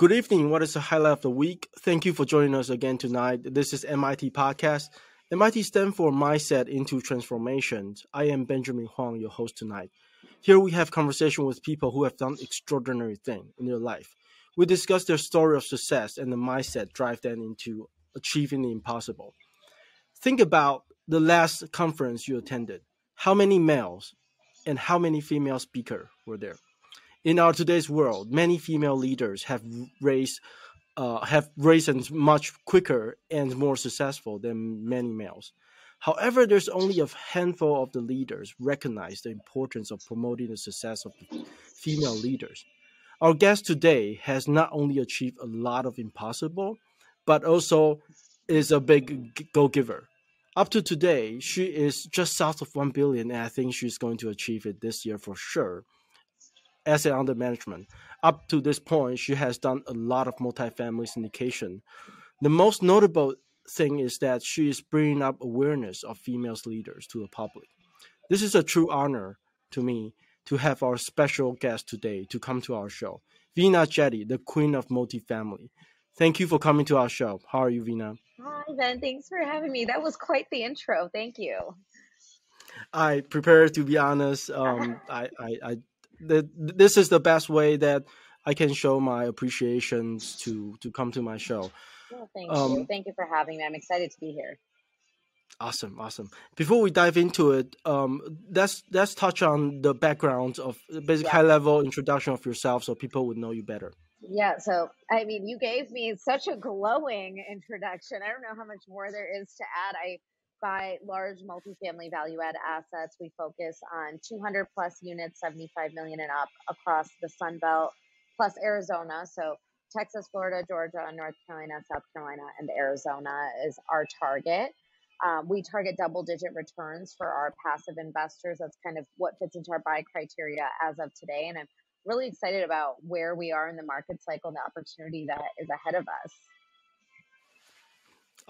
Good evening. What is the highlight of the week? Thank you for joining us again tonight. This is MIT Podcast. MIT stands for Mindset into Transformation. I am Benjamin Huang, your host tonight. Here we have conversation with people who have done extraordinary thing in their life. We discuss their story of success and the mindset drive them into achieving the impossible. Think about the last conference you attended. How many males and how many female speakers were there? In our today's world, many female leaders have raised uh, have risen much quicker and more successful than many males. However, there's only a handful of the leaders recognize the importance of promoting the success of the female leaders. Our guest today has not only achieved a lot of impossible, but also is a big go giver. Up to today, she is just south of 1 billion, and I think she's going to achieve it this year for sure asset under management. Up to this point, she has done a lot of multifamily syndication. The most notable thing is that she is bringing up awareness of female leaders to the public. This is a true honor to me to have our special guest today to come to our show, Veena Jetti, the queen of multifamily. Thank you for coming to our show. How are you, Veena? Hi, Ben. Thanks for having me. That was quite the intro. Thank you. I prepared to be honest. Um, I, I, I the, this is the best way that I can show my appreciations to to come to my show. Well, thank um, you. Thank you for having me. I'm excited to be here. Awesome, awesome. Before we dive into it, um, let's let's touch on the background of basic yeah. high level introduction of yourself, so people would know you better. Yeah. So, I mean, you gave me such a glowing introduction. I don't know how much more there is to add. I buy large multifamily value add assets. We focus on 200 plus units, 75 million and up across the Sun Belt, plus Arizona. So Texas, Florida, Georgia, North Carolina, South Carolina, and Arizona is our target. Um, we target double digit returns for our passive investors. That's kind of what fits into our buy criteria as of today. And I'm really excited about where we are in the market cycle and the opportunity that is ahead of us.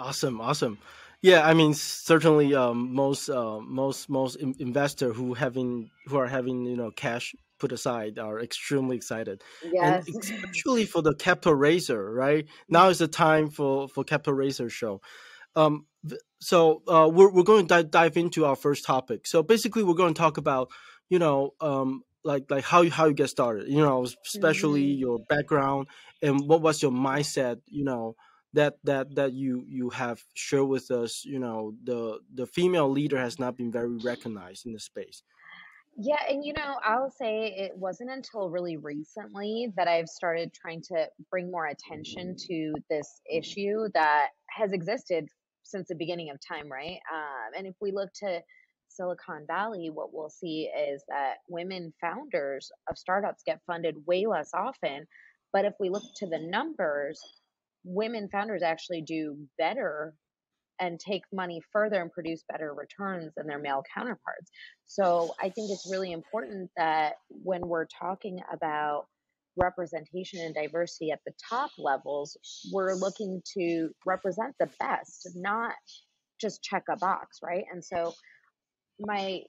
Awesome, awesome. Yeah, I mean, certainly, um, most uh, most most investor who having who are having you know cash put aside are extremely excited. Yes. And especially for the capital raiser, right? Now is the time for for capital raiser show. Um, so uh, we're we're going to dive, dive into our first topic. So basically, we're going to talk about you know um like like how you how you get started. You know, especially mm-hmm. your background and what was your mindset. You know that that that you you have shared with us you know the the female leader has not been very recognized in the space. Yeah and you know i'll say it wasn't until really recently that i've started trying to bring more attention to this issue that has existed since the beginning of time right? Um, and if we look to silicon valley what we'll see is that women founders of startups get funded way less often. But if we look to the numbers women founders actually do better and take money further and produce better returns than their male counterparts. So I think it's really important that when we're talking about representation and diversity at the top levels, we're looking to represent the best, not just check a box, right? And so my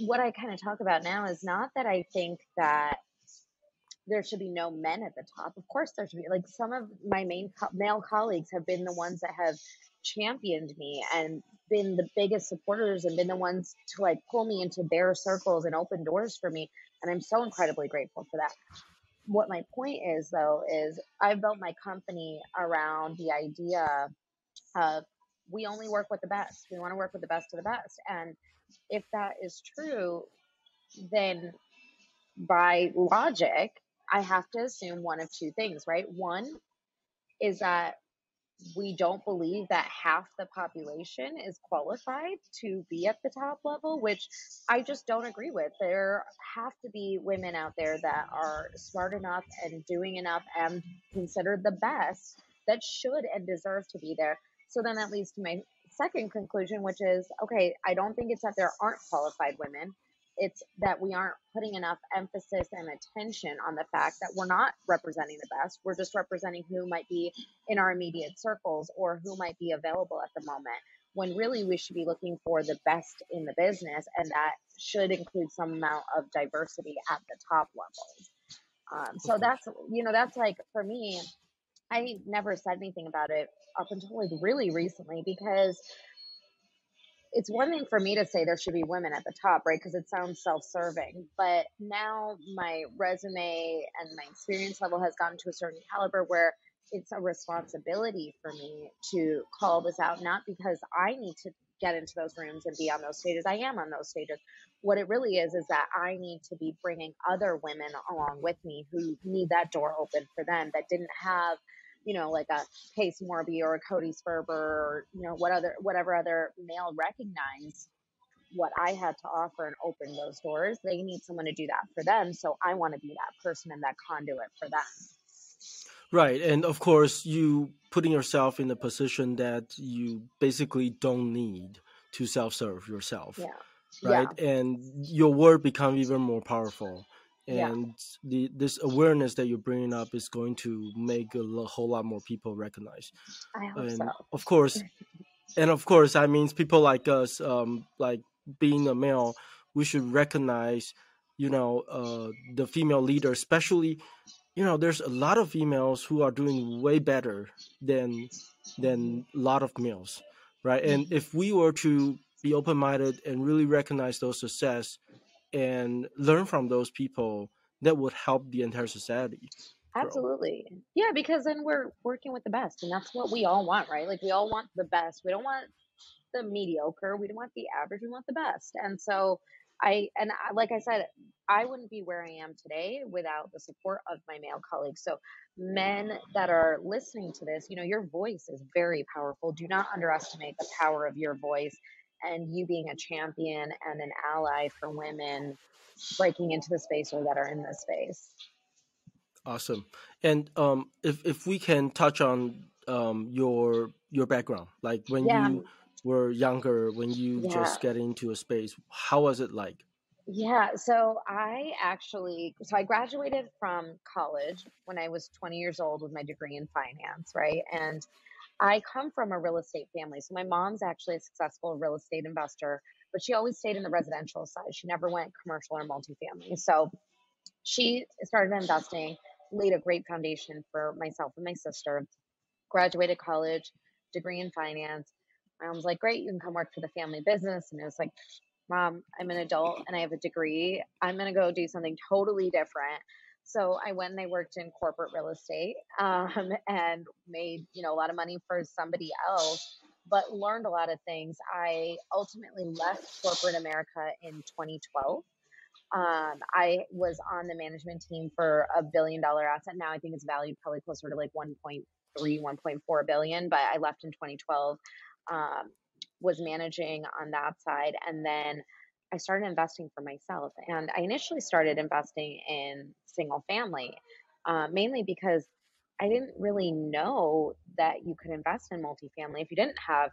what I kind of talk about now is not that I think that there should be no men at the top. Of course, there should be. Like some of my main co- male colleagues have been the ones that have championed me and been the biggest supporters and been the ones to like pull me into their circles and open doors for me. And I'm so incredibly grateful for that. What my point is, though, is I've built my company around the idea of we only work with the best. We want to work with the best of the best. And if that is true, then by logic, I have to assume one of two things, right? One is that we don't believe that half the population is qualified to be at the top level, which I just don't agree with. There have to be women out there that are smart enough and doing enough and considered the best that should and deserve to be there. So then that leads to my second conclusion, which is okay, I don't think it's that there aren't qualified women it's that we aren't putting enough emphasis and attention on the fact that we're not representing the best. We're just representing who might be in our immediate circles or who might be available at the moment. When really we should be looking for the best in the business, and that should include some amount of diversity at the top levels. Um, so that's you know that's like for me, I never said anything about it up until like really recently because it's one thing for me to say there should be women at the top, right? Because it sounds self-serving. But now my resume and my experience level has gotten to a certain caliber where it's a responsibility for me to call this out, not because I need to get into those rooms and be on those stages. I am on those stages. What it really is is that I need to be bringing other women along with me who need that door open for them that didn't have, you know, like a Pace Morby or a Cody Sperber or you know what other whatever other male recognize what I had to offer and open those doors. They need someone to do that for them. So I want to be that person and that conduit for them. Right. And of course, you putting yourself in a position that you basically don't need to self serve yourself. Yeah. Right. Yeah. And your word become even more powerful. Yeah. And the this awareness that you're bringing up is going to make a lo- whole lot more people recognize. I hope And so. of course, and of course, that means people like us, um, like being a male, we should recognize, you know, uh, the female leader, especially, you know, there's a lot of females who are doing way better than than a lot of males, right? And if we were to be open minded and really recognize those success and learn from those people, that would help the entire society. grow. Absolutely. Yeah, because then we're working with the best, and that's what we all want, right? Like we all want the best. We don't want the mediocre. We don't want the average. We want the best. And so I and I, like I said, I wouldn't be where I am today without the support of my male colleagues. So men that are listening to this, you know, your voice is very powerful. Do not underestimate the power of your voice and you being a champion and an ally for women breaking into the space or that are in the space. Awesome. And um, if if we can touch on um, your your background, like when Yeah. you were younger, when you Yeah. just get into a space, how was it like? Yeah, so I actually, so I graduated from college when I was 20 years old with my degree in finance, right? And I come from a real estate family. So my mom's actually a successful real estate investor, but she always stayed in the residential side. She never went commercial or multifamily. So she started investing, laid a great foundation for myself and my sister, graduated college, degree in finance. My mom was like, Great, you can come work for the family business. And it was like, Mom, I'm an adult and I have a degree. I'm going to go do something totally different. So I went and I worked in corporate real estate um, and made, you know, a lot of money for somebody else, but learned a lot of things. I ultimately left corporate America in 2012. Um, I was on the management team for a billion dollar asset. Now I think it's valued probably closer to like 1.3, 1.4 billion, but I left in 2012. Um, was managing on that side and then I started investing for myself and I initially started investing in single family uh, mainly because I didn't really know that you could invest in multifamily if you didn't have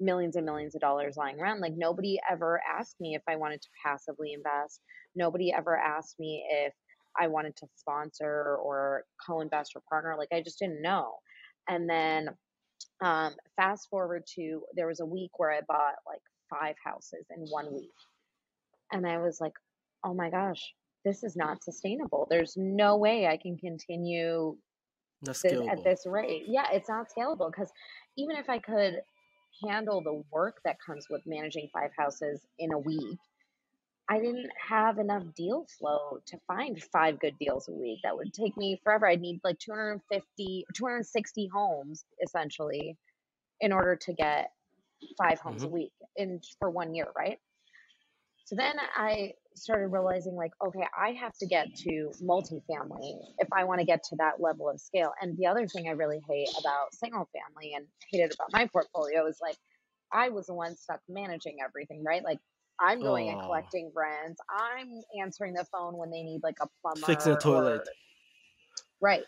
millions and millions of dollars lying around. Like nobody ever asked me if I wanted to passively invest. Nobody ever asked me if I wanted to sponsor or co-invest or partner. Like I just didn't know. And then um, fast forward to there was a week where I bought like five houses in one week. And I was like, oh my gosh, this is not sustainable. There's no way I can continue this, at this rate. Yeah, it's not scalable because even if I could handle the work that comes with managing five houses in a week, I didn't have enough deal flow to find five good deals a week. That would take me forever. I'd need like 250, 260 homes essentially in order to get five homes a hmm week in for one year, right? So then I started realizing like, okay, I have to get to multifamily if I want to get to that level of scale. And the other thing I really hate about single family and hated about my portfolio is like I was the one stuck managing everything, right? Like I'm going and Oh, collecting rents. I'm answering the phone when they need like a plumber fixing a plumber or toilet. right.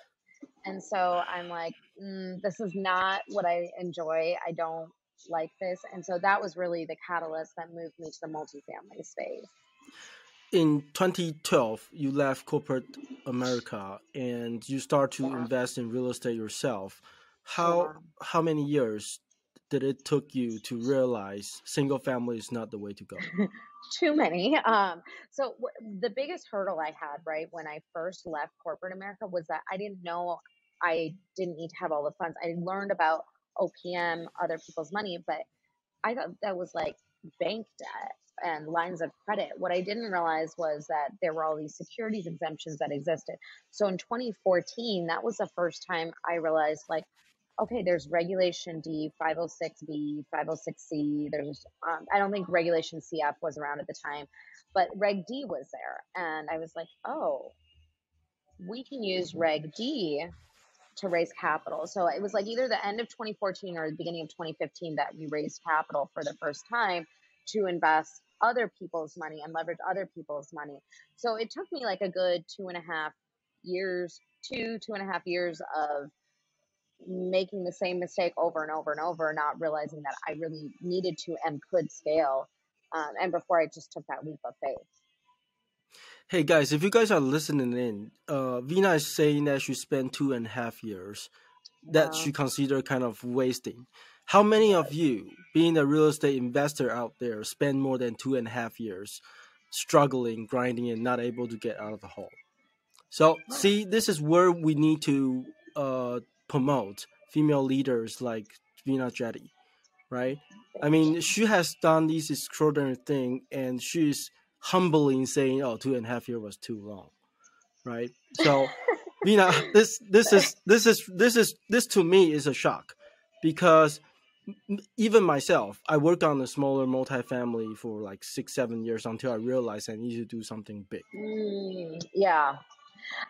And so I'm like, mm, this is not what I enjoy. I don't like this. And so that was really the catalyst that moved me to the multifamily space. In 2012, you left corporate America and you start to Yeah. invest in real estate yourself. Yeah. How how many years did it took you to realize single family is not the way to go? Too many. Um, so w- the biggest hurdle I had, right, when I first left corporate America was that I didn't know I didn't need to have all the funds. I learned about OPM, other people's money, but I thought that was like bank debt and lines of credit. What I didn't realize was that there were all these securities exemptions that existed. So in 2014, that was the first time I realized like, okay, there's Regulation D, 506B, 506C. There's, um, I don't think Regulation CF was around at the time, but Reg D was there. And I was like, oh, we can use Reg D to raise capital. So it was like either the end of 2014 or the beginning of 2015 that we raised capital for the first time to invest other people's money and leverage other people's money. So it took me like a good two and a half years, two, two and a half years of making the same mistake over and over and over, not realizing that I really needed to and could scale. Um, and before I just took that leap of faith. Hey guys, if you guys are listening in, uh, Veena is saying that she spent two and a half years that wow. she considered kind of wasting. How many of you, being a real estate investor out there, spend more than two and a half years struggling, grinding, and not able to get out of the hole? So, see, this is where we need to uh, promote female leaders like Veena Jetti, right? I mean, she has done this extraordinary thing, and she's humbling saying, "Oh, two and a half years was too long," right? So, Veena, this this is this is this is this to me is a shock because even myself, I worked on a smaller multifamily for like six, seven years until I realized I need to do something big. Mm, yeah,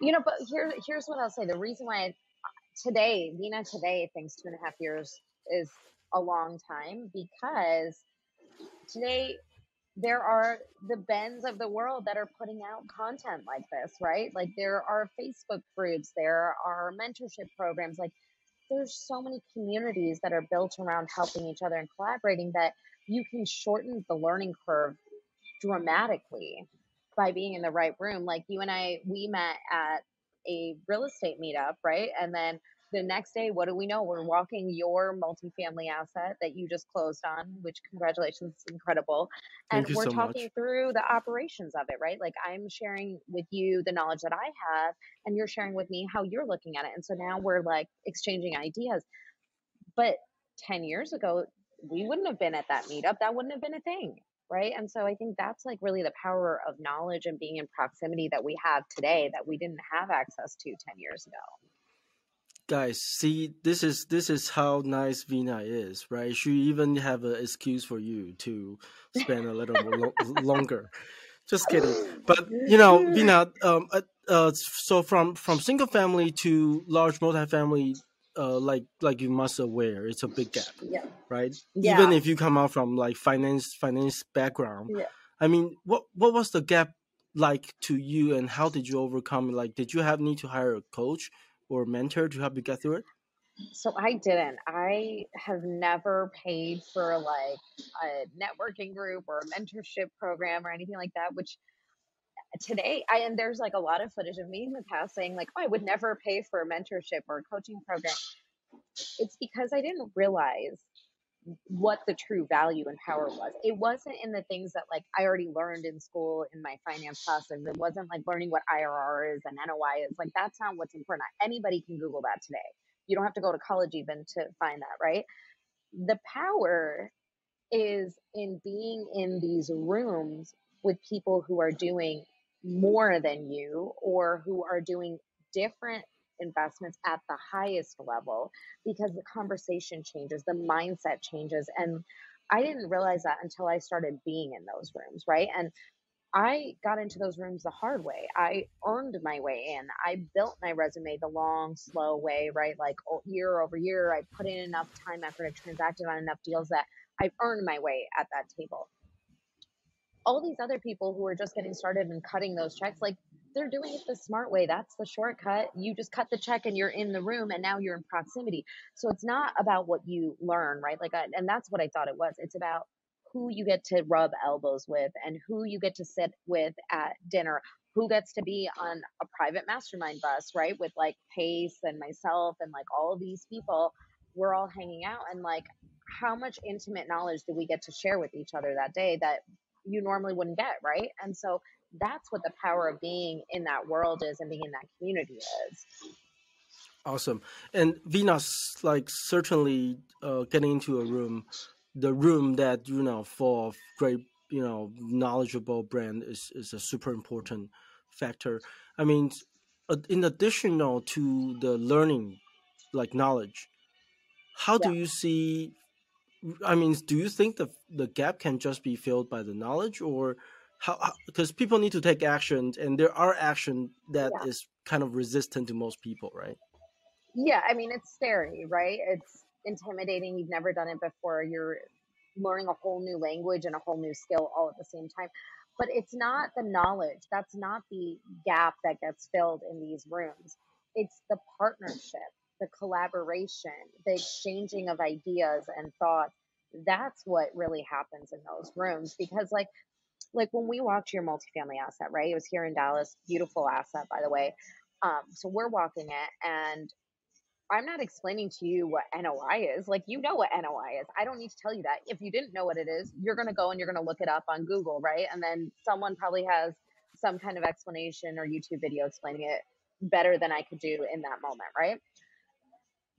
you know, but here, here's what I'll say: the reason why I, today, Veena today thinks two and a half years is a long time because today there are the bens of the world that are putting out content like this, right? Like there are Facebook groups, there are mentorship programs, like there's so many communities that are built around helping each other and collaborating that you can shorten the learning curve dramatically by being in the right room. Like you and I, we met at a real estate meetup, right? And then the next day, what do we know? We're walking your multifamily asset that you just closed on, which congratulations, incredible. And we're so talking much. through the operations of it, right? Like I'm sharing with you the knowledge that I have, and you're sharing with me how you're looking at it. And so now we're like exchanging ideas. But 10 years ago, we wouldn't have been at that meetup. That wouldn't have been a thing. Right. And so I think that's like really the power of knowledge and being in proximity that we have today that we didn't have access to 10 years ago guys see this is this is how nice Veena is right she even have an excuse for you to spend a little lo- longer just kidding but you know Veena um uh, uh, so from from single family to large multifamily uh, like like you must aware it's a big gap yeah. right yeah. even if you come out from like finance finance background yeah. i mean what what was the gap like to you and how did you overcome it like did you have need to hire a coach or mentor to help you get through it? So I didn't. I have never paid for like a networking group or a mentorship program or anything like that, which today I and there's like a lot of footage of me in the past saying like, oh, I would never pay for a mentorship or a coaching program. It's because I didn't realize what the true value and power was. It wasn't in the things that like I already learned in school in my finance classes. It wasn't like learning what IRR is and NOI is. Like that's not what's important. Anybody can Google that today. You don't have to go to college even to find that, right? The power is in being in these rooms with people who are doing more than you or who are doing different investments at the highest level because the conversation changes, the mindset changes. And I didn't realize that until I started being in those rooms, right? And I got into those rooms the hard way. I earned my way in. I built my resume the long, slow way, right? Like year over year, I put in enough time effort, I transacted on enough deals that I've earned my way at that table. All these other people who are just getting started and cutting those checks, like they're doing it the smart way. That's the shortcut. You just cut the check and you're in the room and now you're in proximity. So it's not about what you learn, right? Like, I, and that's what I thought it was. It's about who you get to rub elbows with and who you get to sit with at dinner, who gets to be on a private mastermind bus, right? With like Pace and myself and like all of these people. We're all hanging out and like how much intimate knowledge do we get to share with each other that day that you normally wouldn't get, right? And so that's what the power of being in that world is and being in that community is. Awesome. And Venus, like certainly uh, getting into a room, the room that, you know, for great, you know, knowledgeable brand is, is a super important factor. I mean, in addition to the learning, like knowledge, how yeah. do you see I mean, do you think the the gap can just be filled by the knowledge, or how? Because people need to take action, and there are action that yeah. is kind of resistant to most people, right? Yeah, I mean, it's scary, right? It's intimidating. You've never done it before. You're learning a whole new language and a whole new skill all at the same time. But it's not the knowledge. That's not the gap that gets filled in these rooms. It's the partnership the collaboration, the exchanging of ideas and thoughts. That's what really happens in those rooms because like like when we walked your multifamily asset, right? It was here in Dallas, beautiful asset by the way. Um, so we're walking it and I'm not explaining to you what NOI is. Like, you know what NOI is. I don't need to tell you that. If you didn't know what it is, you're going to go and you're going to look it up on Google, right? And then someone probably has some kind of explanation or YouTube video explaining it better than I could do in that moment, right?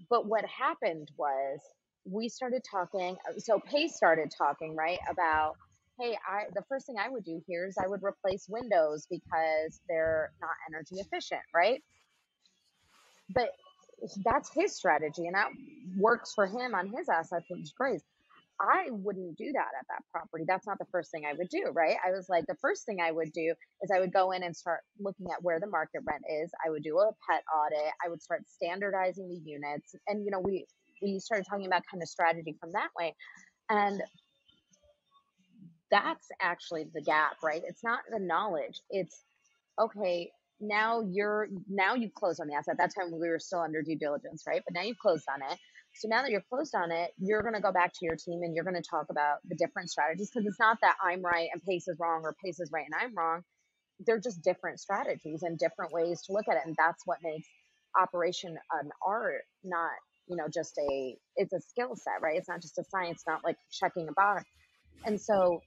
But what happened was we started talking. So Pace started talking, right, about, hey, I the first thing I would do here is I would replace windows because they're not energy efficient, right? But that's his strategy and that works for him on his assets, which is great. I wouldn't do that at that property. That's not the first thing I would do, right? I was like, the first thing I would do is I would go in and start looking at where the market rent is. I would do a pet audit. I would start standardizing the units. And, you know, we, we started talking about kind of strategy from that way. And that's actually the gap, right? It's not the knowledge. It's, okay, now you're, now you've closed on the asset. That time we were still under due diligence, right? But now you've closed on it so now that you're closed on it, you're going to go back to your team and you're going to talk about the different strategies because it's not that I'm right and Pace is wrong or Pace is right and I'm wrong. They're just different strategies and different ways to look at it. And that's what makes operation an art, not, you know, just a, it's a skill set, right? It's not just a science, not like checking a box. And so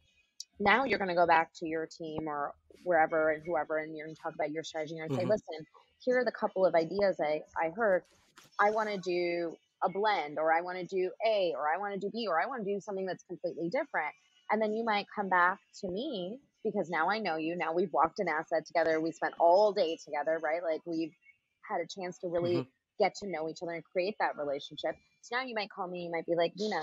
now you're going to go back to your team or wherever and whoever, and you're going to talk about your strategy and mm-hmm. say, listen, here are the couple of ideas I, I heard. I want to do a blend or I want to do A or I want to do B or I want to do something that's completely different. And then you might come back to me because now I know you. Now we've walked an asset together. We spent all day together, right? Like we've had a chance to really mm-hmm. Get to know each other and create that relationship. So now you might call me, you might be like, Nina,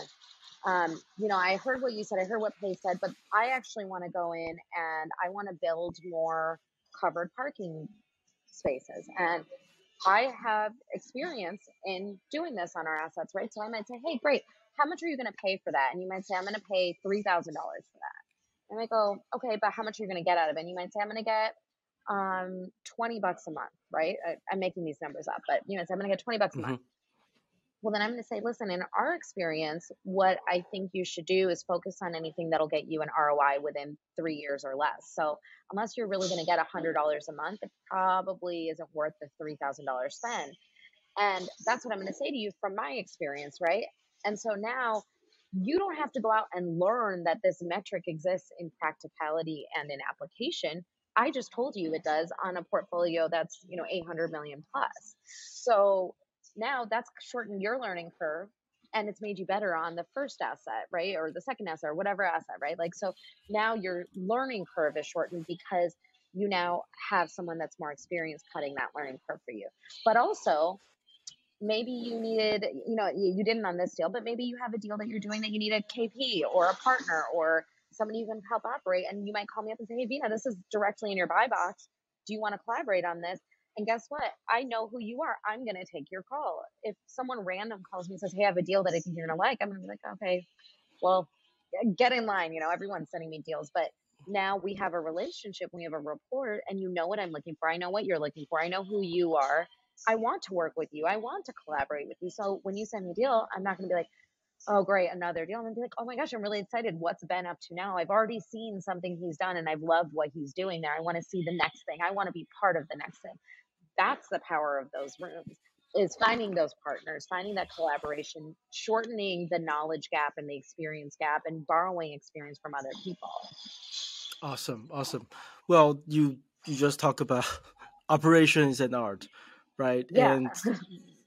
um, you know, I heard what you said, I heard what Pace said, but I actually want to go in and I want to build more covered parking spaces. And I have experience in doing this on our assets, right? So I might say, hey, great. How much are you going to pay for that? And you might say, I'm going to pay $3,000 for that. And I go, okay, but how much are you going to get out of it? And you might say, I'm going to get um, 20 bucks a month, right? I, am making these numbers up, but you know, so I'm going to get 20 bucks a mm-hmm. month well then i'm going to say listen in our experience what i think you should do is focus on anything that'll get you an roi within three years or less. So unless you're really going to get a $100 a month it probably isn't worth the $3000 spend. And that's what i'm going to say to you from my experience right? And so now you don't have to go out and learn that this metric exists in practicality and in application i just told you it does on a portfolio that's you know 800 million plus so now that's shortened your learning curve and it's made you better on the first asset, right? Or the second asset or whatever asset, right? Like, so now your learning curve is shortened because you now have someone that's more experienced cutting that learning curve for you. But also, maybe you needed, you know, you didn't on this deal, but maybe you have a deal that you're doing that you need a KP or a partner or somebody you can help operate. And you might call me up and say, Hey, Veena, this is directly in your buy box. Do you want to collaborate on this? And guess what? I know who you are. I'm going to take your call. If someone random calls me and says, Hey, I have a deal that I think you're going to like, I'm going to be like, okay, well, get in line. You know, everyone's sending me deals, but now we have a relationship, we have a rapport, and you know what I'm looking for. I know what you're looking for. I know who you are. I want to work with you. I want to collaborate with you. So when you send me a deal, I'm not going to be like, oh, great, another deal. I'm be like, oh my gosh, I'm really excited. What's Ben up to now? I've already seen something he's done and I've loved what he's doing there. I want to see the next thing. I want to be part of the next thing. That's the power of those rooms. is finding those partners, finding that collaboration, shortening the knowledge gap and the experience gap, and borrowing experience from other people. Awesome, awesome. Well, you you just talk about operations and art, right? Yeah. And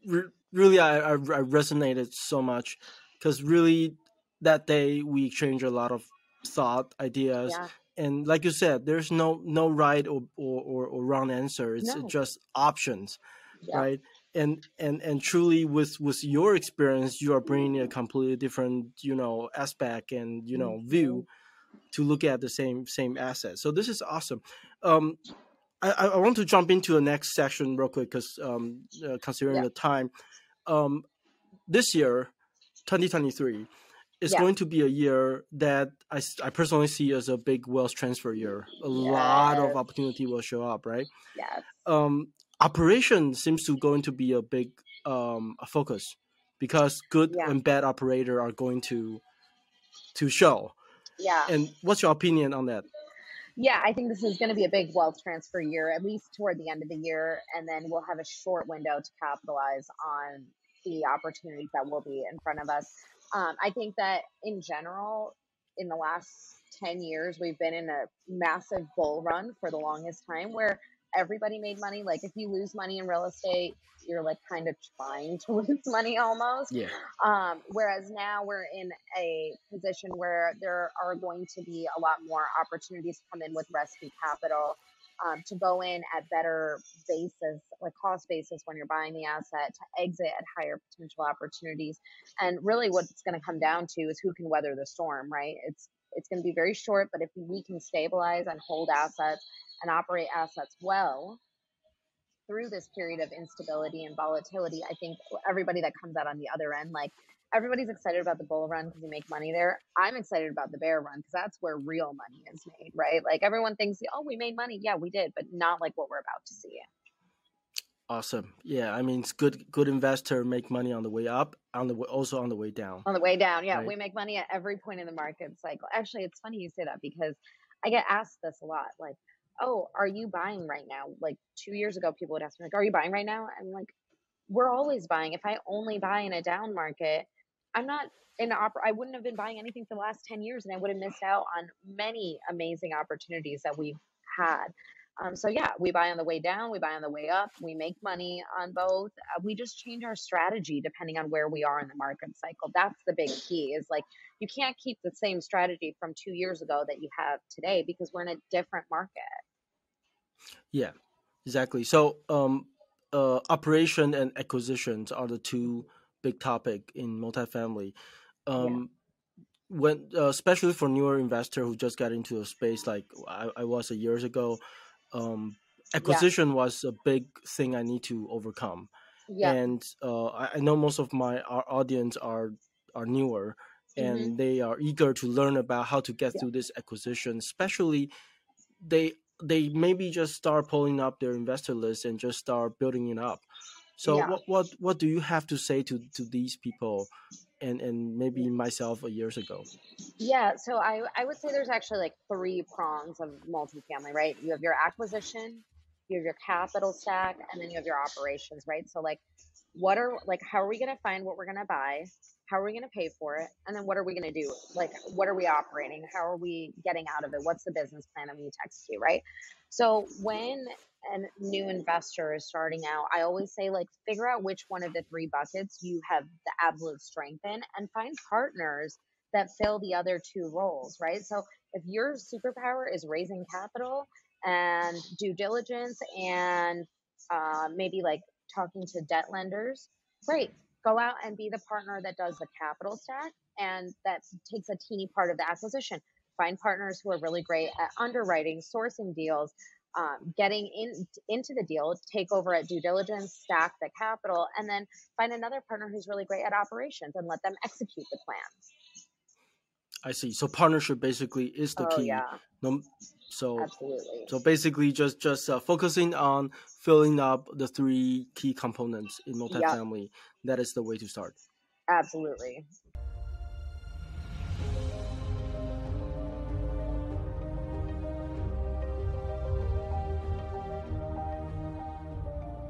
re- really, I, I, I resonated so much because really that day we exchanged a lot of thought, ideas, Yeah. and like you said, there's no no right or or, or, or wrong answer. It's No. just options, Yeah. right? And and and truly, with with your experience, you are bringing a completely different you know aspect and you know view to look at the same same asset. So this is awesome. Um, I, I I want to jump into the next section real quick because um, uh, considering Yeah. the time, um, this year, 2023, is Yeah. going to be a year that I, I personally see as a big wealth transfer year. A lot of opportunity will show up, right? Yes. Um, operation seems to going to be a big um, a focus because good Yeah. and bad operator are going to to show. Yeah. And what's your opinion on that? Yeah, I think this is going to be a big wealth transfer year, at least toward the end of the year. And then we'll have a short window to capitalize on the opportunities that will be in front of us. Um, I think that in general, in the last 10 years, we've been in a massive bull run for the longest time where everybody made money. Like, if you lose money in real estate, you're like kind of trying to lose money almost. Yeah. Um, whereas now we're in a position where there are going to be a lot more opportunities come in with rescue capital um, to go in at better basis, like cost basis when you're buying the asset, to exit at higher potential opportunities. And really, what it's going to come down to is who can weather the storm, right? It's it's going to be very short, but if we can stabilize and hold assets and operate assets well, through this period of instability and volatility, I think everybody that comes out on the other end, like everybody's excited about the bull run because you make money there. I'm excited about the bear run because that's where real money is made, right? Like everyone thinks, oh, we made money. Yeah, we did, but not like what we're about to see. Awesome. Yeah, I mean, it's good. Good investor make money on the way up, on the way, also on the way down. On the way down, yeah, Right. we make money at every point in the market cycle. Actually, it's funny you say that because I get asked this a lot. Like, oh, are you buying right now? Like two years ago, people would ask me, like, are you buying right now? I'm like, we're always buying. If I only buy in a down market, I'm not in opera. I wouldn't have been buying anything for the last 10 years and I would have missed out on many amazing opportunities that we've had. Um, so yeah, we buy on the way down, we buy on the way up, we make money on both. Uh, we just change our strategy depending on where we are in the market cycle. That's the big key is like you can't keep the same strategy from two years ago that you have today because we're in a different market. Yeah, exactly. So, um, uh, operation and acquisitions are the two big topic in multifamily. Um, when, uh, especially for newer investor who just got into a space like I, I was a years ago, um, acquisition was a big thing I need to overcome. Yeah. And uh, I, I know most of my our audience are are newer, and Mhm. they are eager to learn about how to get Yeah. through this acquisition. Especially, they they maybe just start pulling up their investor list and just start building it up. So Yeah. what what what do you have to say to to these people, and and maybe myself a years ago? Yeah, so I I would say there's actually like three prongs of multifamily, right? You have your acquisition, you have your capital stack, and then you have your operations, right? So like what are like how are we going to find what we're going to buy? How are we going to pay for it? And then what are we going to do? Like what are we operating? How are we getting out of it? What's the business plan that we need to execute, right? So when a new investor is starting out, I always say like figure out which one of the three buckets you have the absolute strength in and find partners that fill the other two roles, right? So if your superpower is raising capital and due diligence and uh, maybe like talking to debt lenders, great. Go out and be the partner that does the capital stack and that takes a teeny part of the acquisition. Find partners who are really great at underwriting, sourcing deals, um, getting in into the deal, take over at due diligence, stack the capital, and then find another partner who's really great at operations and let them execute the plan. I see. So partnership basically is the oh key. yeah, so absolutely. So basically, just just uh, focusing on filling up the three key components in multifamily. That is the way to start. Absolutely.